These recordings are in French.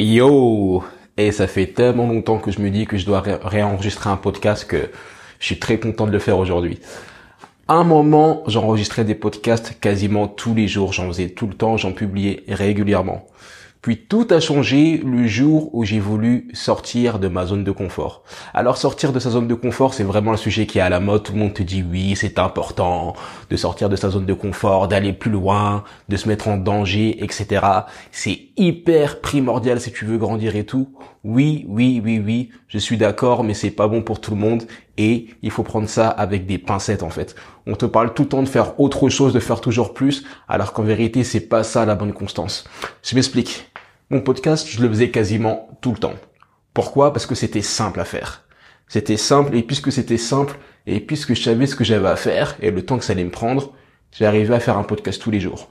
Yo Et ça fait tellement longtemps que je me dis que je dois réenregistrer un podcast que je suis très content de le faire aujourd'hui. À un moment, j'enregistrais des podcasts quasiment tous les jours, j'en faisais tout le temps, j'en publiais régulièrement. Puis tout a changé le jour où j'ai voulu sortir de ma zone de confort. Alors sortir de sa zone de confort, c'est vraiment un sujet qui est à la mode. Tout le monde te dit oui, c'est important de sortir de sa zone de confort, d'aller plus loin, de se mettre en danger, etc. C'est hyper primordial si tu veux grandir et tout. Oui, oui, oui, oui, je suis d'accord, mais c'est pas bon pour tout le monde et il faut prendre ça avec des pincettes en fait. On te parle tout le temps de faire autre chose, de faire toujours plus, alors qu'en vérité c'est pas ça la bonne constance. Je m'explique. Mon podcast, je le faisais quasiment tout le temps. Pourquoi? Parce que c'était simple à faire. C'était simple et puisque c'était simple et puisque je savais ce que j'avais à faire et le temps que ça allait me prendre, arrivé à faire un podcast tous les jours.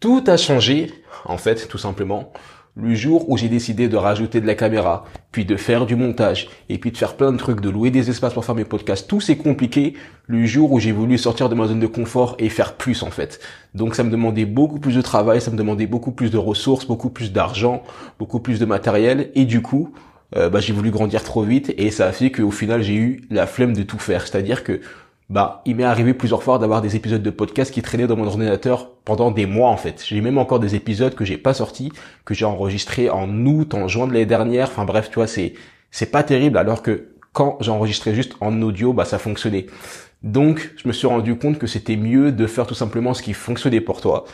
Tout a changé, en fait, tout simplement, le jour où j'ai décidé de rajouter de la caméra, puis de faire du montage, et puis de faire plein de trucs, de louer des espaces pour faire mes podcasts, tout c'est compliqué le jour où j'ai voulu sortir de ma zone de confort et faire plus en fait. Donc ça me demandait beaucoup plus de travail, ça me demandait beaucoup plus de ressources, beaucoup plus d'argent, beaucoup plus de matériel, et du coup, euh, bah, j'ai voulu grandir trop vite, et ça a fait qu'au final j'ai eu la flemme de tout faire. C'est-à-dire que bah, il m'est arrivé plusieurs fois d'avoir des épisodes de podcast qui traînaient dans mon ordinateur pendant des mois en fait. J'ai même encore des épisodes que j'ai pas sortis, que j'ai enregistrés en août, en juin de l'année dernière. Enfin bref, tu vois, c'est c'est pas terrible alors que quand j'enregistrais juste en audio, bah ça fonctionnait. Donc, je me suis rendu compte que c'était mieux de faire tout simplement ce qui fonctionnait pour toi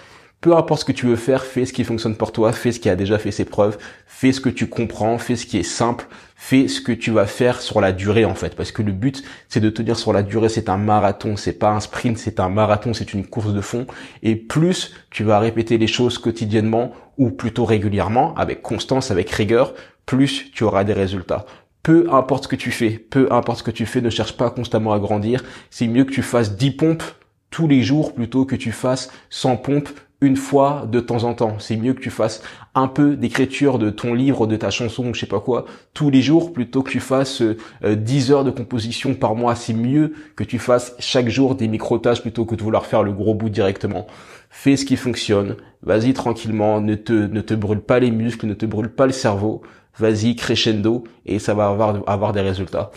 peu importe ce que tu veux faire, fais ce qui fonctionne pour toi, fais ce qui a déjà fait ses preuves, fais ce que tu comprends, fais ce qui est simple, fais ce que tu vas faire sur la durée en fait. Parce que le but, c'est de te dire sur la durée, c'est un marathon, c'est pas un sprint, c'est un marathon, c'est une course de fond. Et plus tu vas répéter les choses quotidiennement ou plutôt régulièrement, avec constance, avec rigueur, plus tu auras des résultats peu importe ce que tu fais, peu importe ce que tu fais, ne cherche pas constamment à grandir. C'est mieux que tu fasses 10 pompes tous les jours plutôt que tu fasses 100 pompes une fois de temps en temps. C'est mieux que tu fasses un peu d'écriture de ton livre, de ta chanson, je sais pas quoi, tous les jours plutôt que tu fasses 10 euh, heures de composition par mois. C'est mieux que tu fasses chaque jour des micro-tâches plutôt que de vouloir faire le gros bout directement. Fais ce qui fonctionne. Vas-y tranquillement. Ne te, ne te brûle pas les muscles, ne te brûle pas le cerveau. Vas-y crescendo et ça va avoir, avoir des résultats.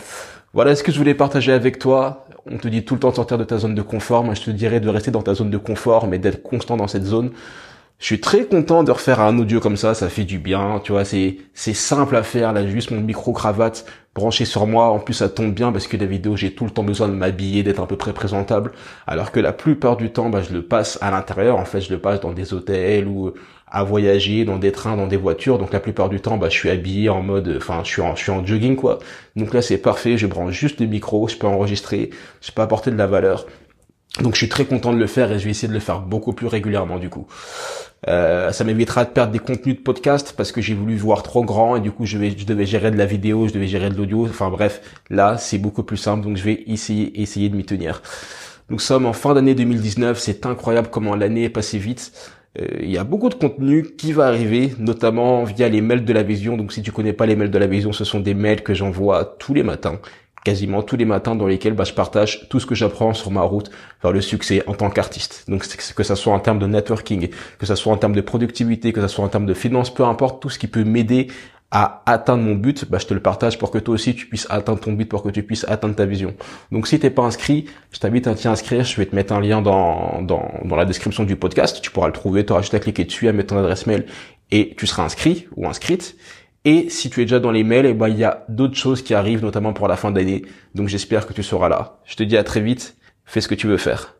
Voilà ce que je voulais partager avec toi? On te dit tout le temps de sortir de ta zone de confort. Moi, je te dirais de rester dans ta zone de confort, mais d'être constant dans cette zone. Je suis très content de refaire un audio comme ça, ça fait du bien, tu vois, c'est c'est simple à faire, là juste mon micro cravate branché sur moi, en plus ça tombe bien parce que la vidéo j'ai tout le temps besoin de m'habiller, d'être à peu près présentable, alors que la plupart du temps bah, je le passe à l'intérieur, en fait je le passe dans des hôtels ou à voyager dans des trains, dans des voitures. Donc la plupart du temps, bah, je suis habillé en mode, enfin, je suis en, je suis en jogging quoi. Donc là, c'est parfait. Je branche juste le micro, je peux enregistrer, je peux apporter de la valeur. Donc je suis très content de le faire et je vais essayer de le faire beaucoup plus régulièrement du coup. Euh, ça m'évitera de perdre des contenus de podcast parce que j'ai voulu voir trop grand et du coup je, vais, je devais gérer de la vidéo, je devais gérer de l'audio. Enfin bref, là c'est beaucoup plus simple donc je vais essayer, essayer de m'y tenir. Nous sommes en fin d'année 2019, c'est incroyable comment l'année est passée vite. Euh, il y a beaucoup de contenu qui va arriver, notamment via les mails de la vision. Donc si tu connais pas les mails de la vision, ce sont des mails que j'envoie tous les matins, quasiment tous les matins, dans lesquels bah, je partage tout ce que j'apprends sur ma route vers le succès en tant qu'artiste. Donc que ça soit en termes de networking, que ça soit en termes de productivité, que ça soit en termes de finance, peu importe, tout ce qui peut m'aider à atteindre mon but, bah, je te le partage pour que toi aussi tu puisses atteindre ton but, pour que tu puisses atteindre ta vision. Donc si t'es pas inscrit, je t'invite à t'y inscrire. Je vais te mettre un lien dans, dans, dans la description du podcast. Tu pourras le trouver. Tu auras juste à cliquer dessus, à mettre ton adresse mail et tu seras inscrit ou inscrite. Et si tu es déjà dans les mails, eh ben, il y a d'autres choses qui arrivent, notamment pour la fin d'année. Donc j'espère que tu seras là. Je te dis à très vite. Fais ce que tu veux faire.